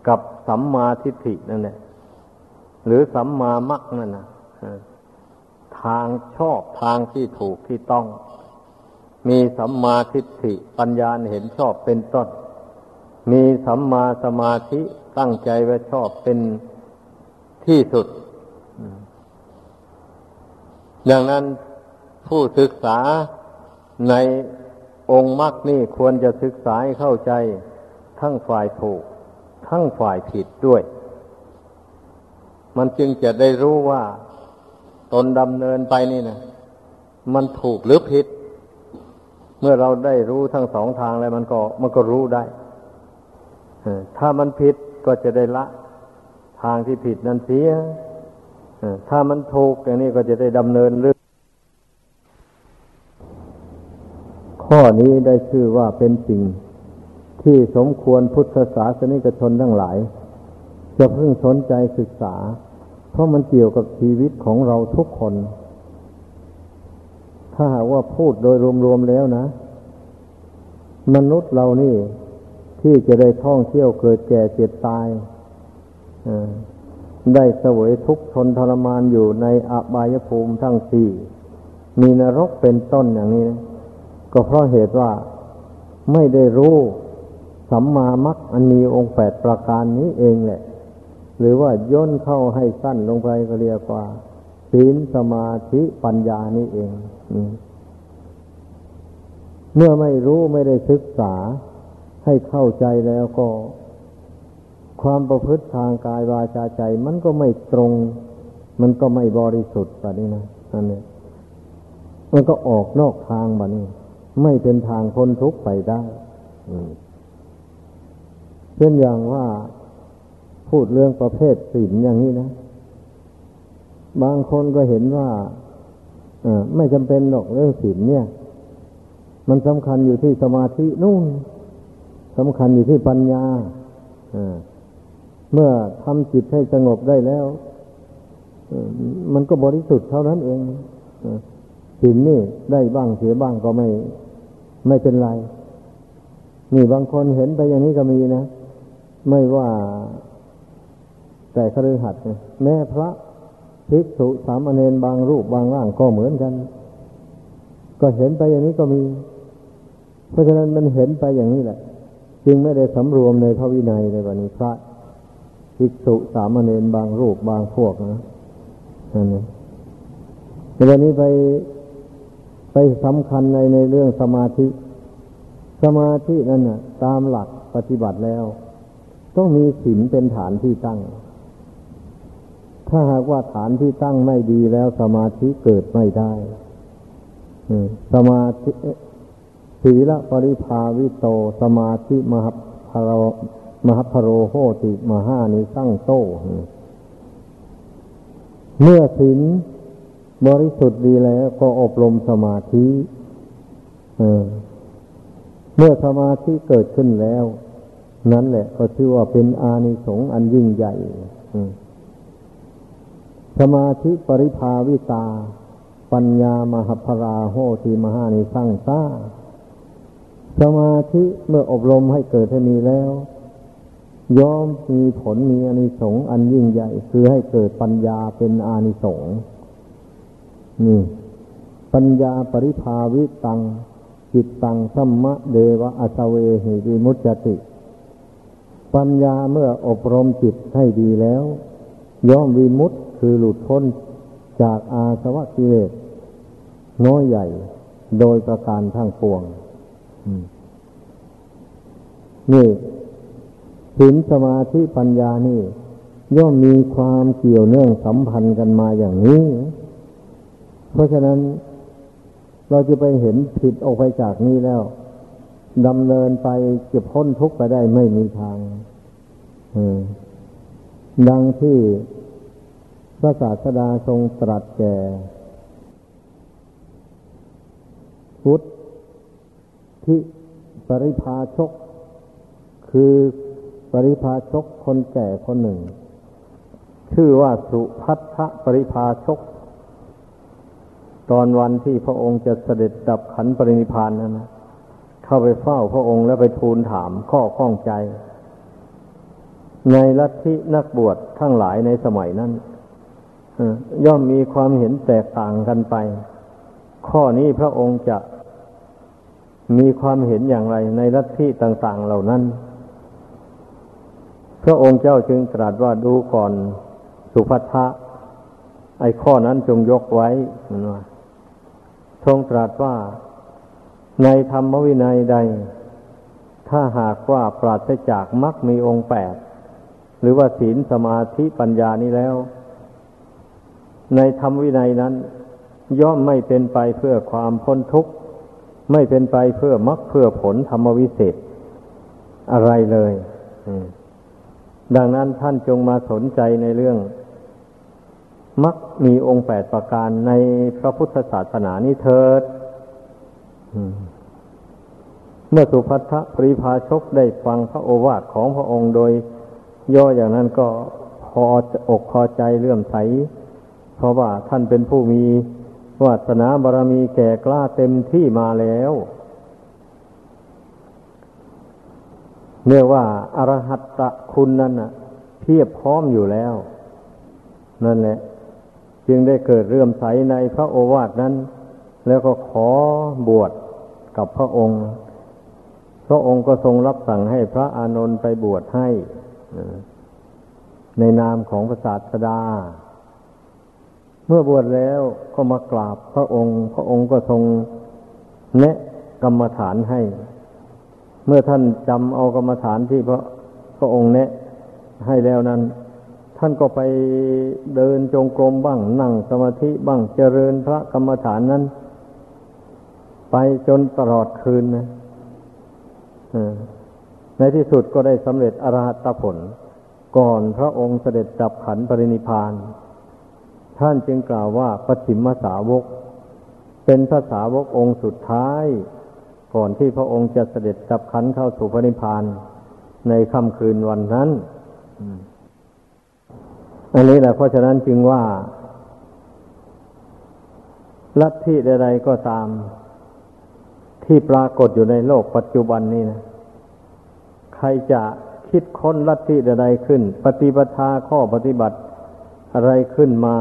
กับสัมมาทิฏฐินั่นแหละหรือสัมมามักนั่นนะ ทางชอบทางที่ถูกที่ต้อง มีสัมมาทิฏฐิปัญญาเห็นชอบเป็นต้น มีสัมมาสมาธิตั้งใจไว้ชอบเป็นที่สุด ดังนั้นผู้ศึกษาในองค์มรรคนี่ควรจะศึกษาให้เข้าใจทั้งฝ่ายถูก ทั้งฝ่ายผิดด้วย มันจึงจะได้รู้ว่า ตนดำเนินไปนี่นะมันถูกหรือผิด เมื่อเราได้รู้ทั้งสองทางแล้วมันก็มันก็รู้ได้ถ้ามันผิดก็จะได้ละ ทางที่ผิดนั้นเสียถ้ามันถูกอย่างนี้ก็จะได้ดำเนินเรื่องข้อนี้ได้ชื่อว่าเป็นสิ่งที่สมควรพุทธศาสนิกชนทั้งหลาย จะพิ่งสนใจศึกษา เพราะมันเกี่ยวกับชีวิตของเราทุกคน ถ้าหากว่าพูดโดยรวมๆแล้วนะ มนุษย์เรานี่ที่จะได้ท่องเที่ยวเกิดแก่เจ็บตายได้เสวยทุกข์ทนทรมานอยู่ในอบายภูมิทั้งสี่ มีนรกเป็นต้นอย่างนี้นะก็เพราะเหตุว่าไม่ได้รู้สัมมามัคอันมีองค์แปดประการนี้เองแหละ หรือว่าย่นเข้าให้สั้นลงไปก็เรียกว่าศีลสมาธิปัญญานี่เองเมื่อไม่รู้ไม่ได้ศึกษาให้เข้าใจแล้วก็ ความประพฤติทางกายวาจาใจ มันก็ไม่ตรง มันก็ไม่บริสุทธิ์แบบนี้นะนั่นเนี่ยมันก็ออกนอกทางแบบนี้ไม่เป็นทางพ้นทุกข์ไปได้เช่นอย่างว่า พูดเรื่องประเภทศีลอย่างนี้นะ บางคนก็เห็นว่าไม่จำเป็นหรอกเรื่องศีลเนี่ย มันสำคัญอยู่ที่สมาธินู่นสำคัญอยู่ที่ปัญญาเมื่อทำจิตให้สงบได้แล้วมันก็บริสุทธิ์เท่านั้นเองศีลนี่ได้บ้างเสียบ้างก็ไม่ไม่เป็นไร นี่บางคนเห็นไปอย่างนี้ก็มีนะ ไม่ว่า แต่คฤหัสถ์แม่พระภิกษุสามเณรบางรูปบางร่างก็เหมือนกัน ก็เห็นไปอย่างนี้ก็มี เพราะฉะนั้นมันเห็นไปอย่างนี้แหละ จึงไม่ได้สำรวมในพระวินัยในวันนี้พระภิกษุสามเณรบางรูปบางพวกนะนั่นเองในวันนี้ไปไปสำคัญในในเรื่องสมาธิ สมาธินั่นน่ะ ตามหลักปฏิบัติแล้ว ต้องมีศีลเป็นฐานที่ตั้ง ถ้าหากว่าฐานที่ตั้งไม่ดีแล้วสมาธิเกิดไม่ได้สมาธิศีละปริภาวิโต สมาธิมหพโรมหพโรโหติมหานิสั่งโต เมื่อศีลบริสุทธิ์ดีแล้วก็อบรมสมาธิเมื่อสมาธิเกิดขึ้นแล้ว นั้นแหละก็ชื่อว่าเป็นอานิสงส์อันยิ่งใหญ่ สมาธิปริภาวิตา ปัญญามหพราโหทีมหานิสังซาสมาธิเมื่ออบรมให้เกิดให้มีแล้วย่อมมีผลมีอานิสงส์อันยิ่งใหญ่ คือให้เกิดปัญญาเป็นอานิสงส์นี่ ปัญญาปริภาวิตัง จิตตังสัมมะเดวะอัสเวหิวิมุตติ ปัญญาเมื่ออบรมจิตให้ดีแล้ว ย่อมวิมุต คือหลุดพ้นจากอาสวะกิเลสน้อยใหญ่โดยประการทั้งปวงนี่ศีลสมาธิปัญญานี่ ย่อมมีความเกี่ยวเนื่องสัมพันธ์กันมาอย่างนี้ เพราะฉะนั้นเราจะไปเห็นผิดออกไปจากนี้แล้วดำเนินไปจะพ้นทุกข์ไปได้ไม่มีทางดังที่ ระศาสดาทรงตรัสแก่ พุทธิปริพาชก คือปริพาชกคนแก่คนหนึ่ง ชื่อว่าสุพัทธปริพาชก ตอนวันที่พระองค์จะเสด็จดับขันปรินิพานนั้นนะเข้าไปเฝ้าพระองค์แล้วไปทูลถามข้อข้องใจ ในลัทธินักบวชทั้งหลายในสมัยนั้น ย่อมมีความเห็นแตกต่างกันไป ข้อนี้พระองค์จะมีความเห็นอย่างไรในลัทธิต่าง ๆ เหล่านั้น พระองค์เจ้าจึงตรัสว่าดูก่อนสุภัทะไอ้ข้อนั้นจงยกไว้นะทรงตรัสว่า ในธรรมวินัยใด ถ้าหากว่าปราศจากมรรคมีองค์แปด หรือว่าศีลสมาธิปัญญานี้แล้ว ในธรรมวินัยนั้น ย่อมไม่เป็นไปเพื่อความพ้นทุกข์ ไม่เป็นไปเพื่อมรรคเพื่อผลธรรมวิเศษอะไรเลยดังนั้นท่านจงมาสนใจในเรื่องมักมีองค์แปดประการในพระพุทธศาสนานี้เถิด เมื่อสุภัทปริภาชกได้ฟังพระโอวาทของพระองค์โดย ย่ออย่างนั้นก็พออกพอใจเลื่อมใส เพราะว่าท่านเป็นผู้มีวาสนาบารมีแก่กล้าเต็มที่มาแล้วเรียกว่าอรหัตตะคุณนั้นน่ะ เพียบพร้อมอยู่แล้ว นั่นแหละ จึงได้เกิดเรื่อมใสในพระโอวาทนั้น แล้วก็ขอบวชกับพระองค์ พระองค์ก็ทรงรับสั่งให้พระอานนท์ไปบวชให้ ในนามของพระศาสดา เมื่อบวชแล้วก็มากราบพระองค์ พระองค์ก็ทรงแนะกรรมฐานให้ เมื่อท่านจำเอากรรมฐานที่พระพระองค์แนะให้แล้วนั้น ท่านก็ไปเดินจงกรมบ้างนั่งสมาธิบ้างเจริญพระกรรมฐานนั้น ไปจนตลอดคืนนะในที่สุดก็ได้สำเร็จอรหัตผล ก่อนพระองค์เสด็จจับขันปรินิพาน ท่านจึงกล่าวว่าปฏิมสาวก เป็นพระสาวกองค์สุดท้าย ก่อนที่พระองค์จะเสด็จจับขันเข้าสู่พระนิพพานในค่ำคืนวันนั้น อันนี้แหละเพราะฉะนั้นจึงว่าลัทธิใดๆก็ตาม ที่ปรากฏอยู่ในโลกปัจจุบันนี้นะ ใครจะคิดค้นลัทธิใดๆขึ้น ปฏิปทาข้อปฏิบัติ อะไรขึ้นมา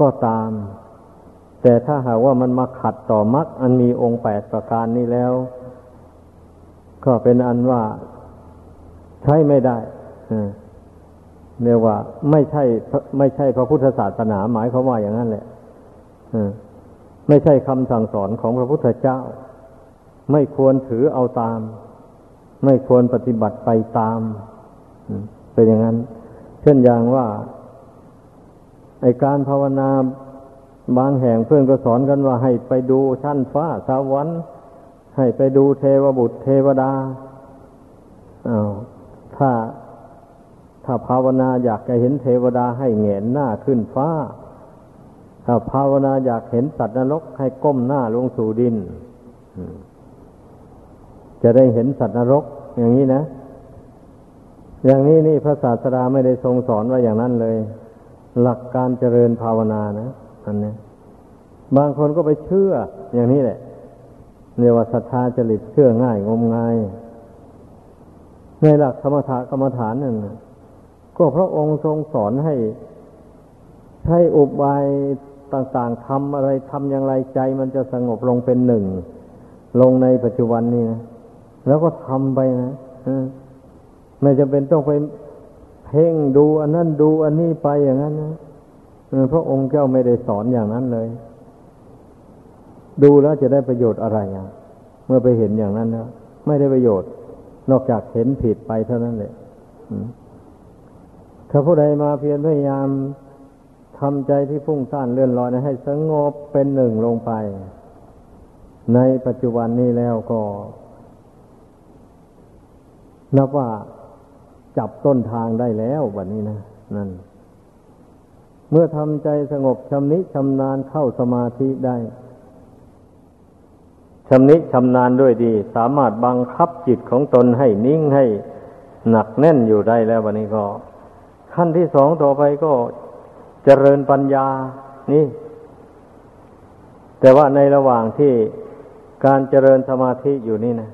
ก็ตาม แต่ถ้าหากว่ามันมาขัดต่อมรรคอันมีองค์แปดประการนี้แล้ว ก็เป็นอันว่าใช้ไม่ได้เรียกว่าไม่ใช่ ไม่ใช่พระพุทธศาสนาหมายเขาว่าอย่างนั้นแหละไม่ใช่คำสั่งสอนของพระพุทธเจ้า ไม่ควรถือเอาตาม ไม่ควรปฏิบัติไปตามเป็นอย่างนั้น ช่นอย่างว่าไอการภาวนาบางแห่งเพื่อนก็สอนกันว่าให้ไปดูชั้นฟ้าสวรรค์ให้ไปดูเทวบุตรเทวดาอา้าวถ้าถ้าภาวนาอยากจะเห็นเทวดาให้เหงนหน้าขึ้นฟ้า ถ้าภาวนาอยากเห็นสัตว์นรกให้ก้มหน้าลงสู่ดิน จะได้เห็นสัตว์นรกอย่างนี้นะ อย่างนี้นี่พระศาสดาไม่ได้ทรงสอนว่าอย่างนั้นเลย หลักการเจริญภาวนานะอันนี้บางคนก็ไปเชื่อ อย่างนี้แหละเรียกว่าศรัทธาจริตเชื่อง่ายงมงาย ในหลักธรรมถากรรมฐานนั่นก็พระองค์ทรงสอนให้ใช้อุบายต่างๆทำอะไรทำอย่างไรใจ มันจะสงบลงเป็นหนึ่ง ลงในปัจจุบันนี้นะแล้วก็ทำไปนะ ไม่จำเป็นต้องไปเพ่งดูอันนั้นดูอันนี้ไปอย่างนั้นนะพระองค์เจ้าไม่ได้สอนอย่างนั้นเลย ดูแล้วจะได้ประโยชน์อะไรอะเมื่อไปเห็นอย่างนั้นแล้วไม่ได้ประโยชน์ นอกจากเห็นผิดไปเท่านั้นแหละถ้าผู้ใดมาเพียรพยายามทำใจที่พุ่งซ่านเลื่อนลอยให้สงบเป็นหนึ่งลงไป ในปัจจุบันนี้แล้วก็ นับว่า จับต้นทางได้แล้ววันนี้นะนั่น เมื่อทำใจสงบชำนิชำนาญเข้าสมาธิได้ชำนิชำนาญด้วยดี สามารถบังคับจิตของตนให้นิ่งให้หนักแน่นอยู่ได้แล้ววันนี้ก็ ขั้นที่สองต่อไปก็เจริญปัญญา นี่ แต่ว่าในระหว่างที่การเจริญสมาธิอยู่นี่นะ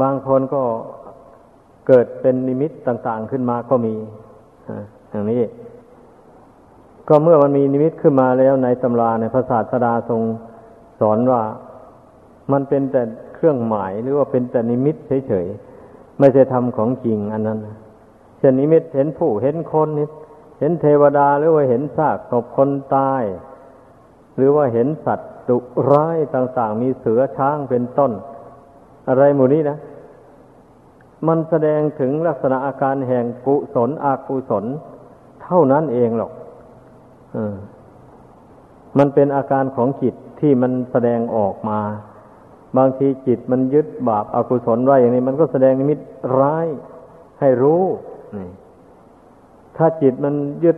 บางคนก็ เกิดเป็นนิมิตต่าง ๆขึ้นมาก็มีอย่างนี้ ก็เมื่อมันมีนิมิตขึ้นมาแล้วในตำราในพระศาสดาทรงสอนว่ามันเป็นแต่เครื่องหมายหรือว่าเป็นแต่นิมิตเฉยๆไม่ใช่ทำของจริงอันนั้นเช่นนิมิตเห็นผู้เห็นคนนิสเห็นเทวดาหรือว่าเห็นซากศพคนตาย หรือว่าเห็นสัตว์ดุร้ายต่าง ๆ มีเสือช้างเป็นต้น อะไรหมู่นี้นะ มันแสดงถึงลักษณะอาการแห่งกุศลอากุศล เท่านั้นเองหรอกอมันเป็นอาการของจิตที่มันแสดงออกมา บางทีจิตมันยึดบาปอากุศลไว้อย่างนี้ มันก็แสดงนิมิตร้ายให้รู้ถ้าจิตมันยึด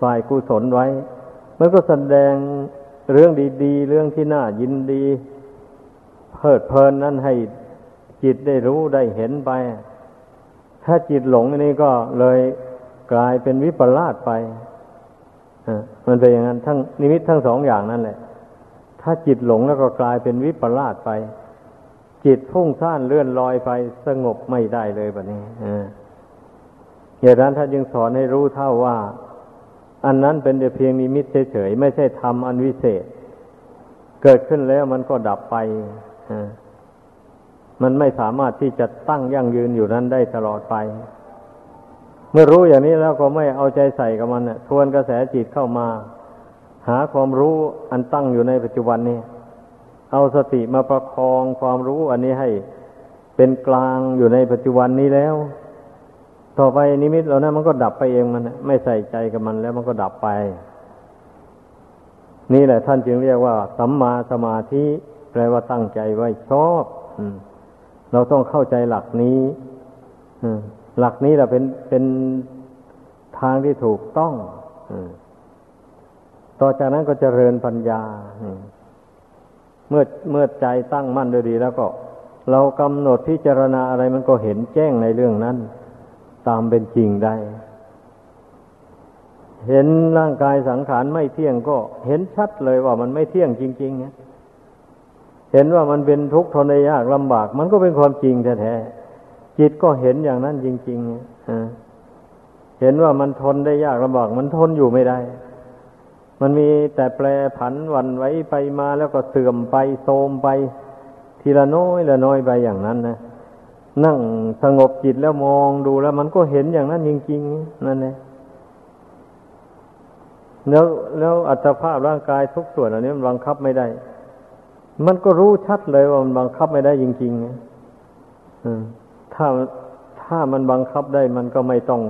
ฝ่ายกุศลไว้ มันก็แสดงเรื่องดี ๆ เรื่องที่น่ายินดี เพิดเพลินนั้นให้ จิตได้รู้ได้เห็นไป ถ้าจิตหลงนี่ก็เลยกลายเป็นวิปลาสไปมันเป็นอย่างนั้นทั้งนิมิตทั้งสองอย่างนั่นแหละ ถ้าจิตหลงแล้วก็กลายเป็นวิปลาสไป จิตพุ่งซ่านเลื่อนลอยไปสงบไม่ได้เลยแบบนี้อย่างนั้นถ้านยังสอนให้รู้เท่าว่า อันนั้นเป็นแต่เพียงนิมิตเฉยๆไม่ใช่ธรรมอันวิเศษ เกิดขึ้นแล้วมันก็ดับไป มันไม่สามารถที่จะตั้งยั่งยืนอยู่นั้นได้ตลอดไป เมื่อรู้อย่างนี้แล้วก็ไม่เอาใจใส่กับมันทวนกระแสจิตเข้ามา หาความรู้อันตั้งอยู่ในปัจจุบันนี้ เอาสติมาประคองความรู้อันนี้ให้เป็นกลางอยู่ในปัจจุบันนี้แล้ว ต่อไปนิมิตเหล่านั้นมันก็ดับไปเองมันไม่ใส่ใจกับมันแล้วมันก็ดับไป นี่แหละท่านจึงเรียกว่า สัมมาสมาธิแปลว่าตั้งใจไว้ชอบ เราต้องเข้าใจหลักนี้หลักนี้แหละเป็นเป็นทางที่ถูกต้องต่อจากนั้นก็เจริญปัญญาเมื่อเมื่อใจตั้งมั่นด้วยดีแล้วก็ เรากำหนดพิจารณาอะไรมันก็เห็นแจ้งในเรื่องนั้น ตามเป็นจริงได้ เห็นร่างกายสังขารไม่เที่ยงก็เห็นชัดเลยว่ามันไม่เที่ยงจริงๆเเห็นว่ามันเป็นทุกข์ทนได้ยากลำบาก มันก็เป็นความจริงแท้ๆจิตก็เห็นอย่างนั้นจริงๆเห็นว่ามันทนได้ยากลำบาก มันทนอยู่ไม่ได้ มันมีแต่แปรผันวันไว้ไปมาแล้วก็เสื่อมไปโทมไป ทีละน้อยละน้อยไปอย่างนั้นนะนั่งสงบจิตแล้วมองดูแล้ว มันก็เห็นอย่างนั้นจริงๆนั่นเองแล้วแล้วอัตภาพร่างกายทุกส่วนอันนี้มันบังคับไม่ได้ มันก็รู้ชัดเลยว่ามันบังคับไม่ได้จริงๆถ้าถ้ามันบังคับได้มันก็ไม่ต้อง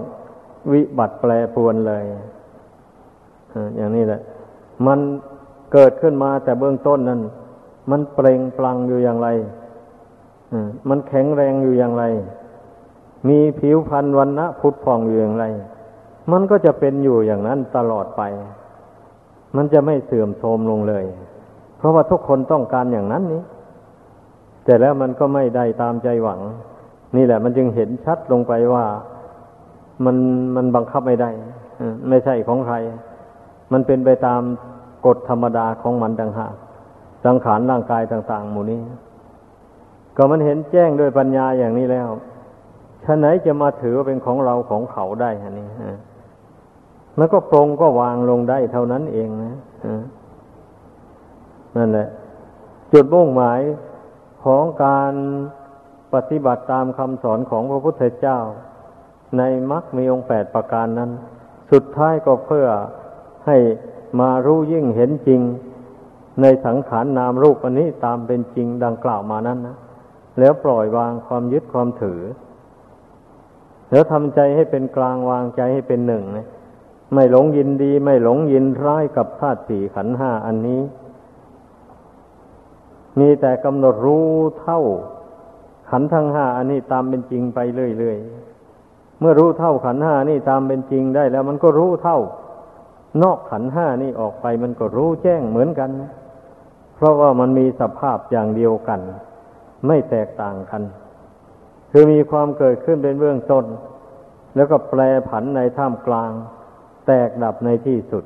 วิบัติแปรปวนเลยอย่างนี้แหละ มันเกิดขึ้นมาแต่เบื้องต้นนั้น มันเปล่งปลังอยู่อย่างไรมันแข็งแรงอยู่อย่างไร มีผิวพรรณวันนะพุทธพองอยู่อย่างไร มันก็จะเป็นอยู่อย่างนั้นตลอดไป มันจะไม่เสื่อมโทรมลงเลย เพราะว่าทุกคนต้องการอย่างนั้นนี้ แต่แล้วมันก็ไม่ได้ตามใจหวัง นี่แหละ มันจึงเห็นชัดลงไปว่ามันมันบังคับไม่ได้ไม่ใช่ของใคร มันเป็นไปตามกฎธรรมดาของมันต่างหากสังขารร่างกายต่าง ๆ หมู่นี้ ก็มันเห็นแจ้งด้วยปัญญาอย่างนี้แล้วฉะไหนจะมาถือว่าเป็นของเราของเขาได้ฮะนี่มันก็ปรงก็วางลงได้เท่านั้นเองนะ นั่นแหละ จุดมุ่งหมายของการปฏิบัติตามคำสอนของพระพุทธเจ้า ในมรรคมีองค์แปดประการนั้น สุดท้ายก็เพื่อให้มารู้ยิ่งเห็นจริง ในสังขารนนามรูปอันนี้ตามเป็นจริงดังกล่าวมานั้นนะแล้วปล่อยวางความยึดความถือ แล้วทำใจให้เป็นกลางวางใจให้เป็นหนึ่งนะไม่หลงยินดี ไม่หลงยินร้ายกับธาตุสี่ขันห้าอันนี้ มีแต่กำหนดรู้เท่า ขันทั้งห้าอันนี้ตามเป็นจริงไปเรื่อยๆ เมื่อรู้เท่าขันห้านี่ตามเป็นจริงได้แล้ว มันก็รู้เท่า นอกขันห้านี่ออกไปมันก็รู้แจ้งเหมือนกัน เพราะว่ามันมีสภาพอย่างเดียวกัน ไม่แตกต่างกัน คือมีความเกิดขึ้นเป็นเบื้องต้น แล้วก็แปรผันในท่ามกลาง แตกดับในที่สุด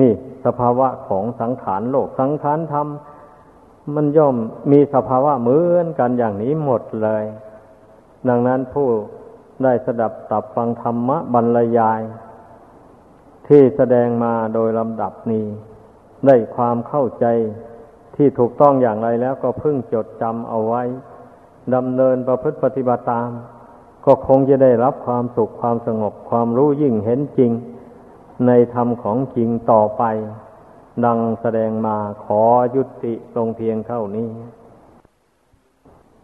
นี่สภาวะของสังขารโลกสังขารธรรม มันย่อมมีสภาวะเหมือนกันอย่างนี้หมดเลย ดังนั้นผู้ได้สดับตับฟังธรรมะบรรยาย ที่แสดงมาโดยลำดับนี้ ได้ความเข้าใจที่ถูกต้องอย่างไรแล้วก็พึ่งจดจำเอาไว้ดำเนินประพฤติปฏิบัติตาม ก็คงจะได้รับความสุขความสงบความรู้ยิ่งเห็นจริง ในธรรมของจริงต่อไป ดังแสดงมาขอยุติลงเพียงเท่านี้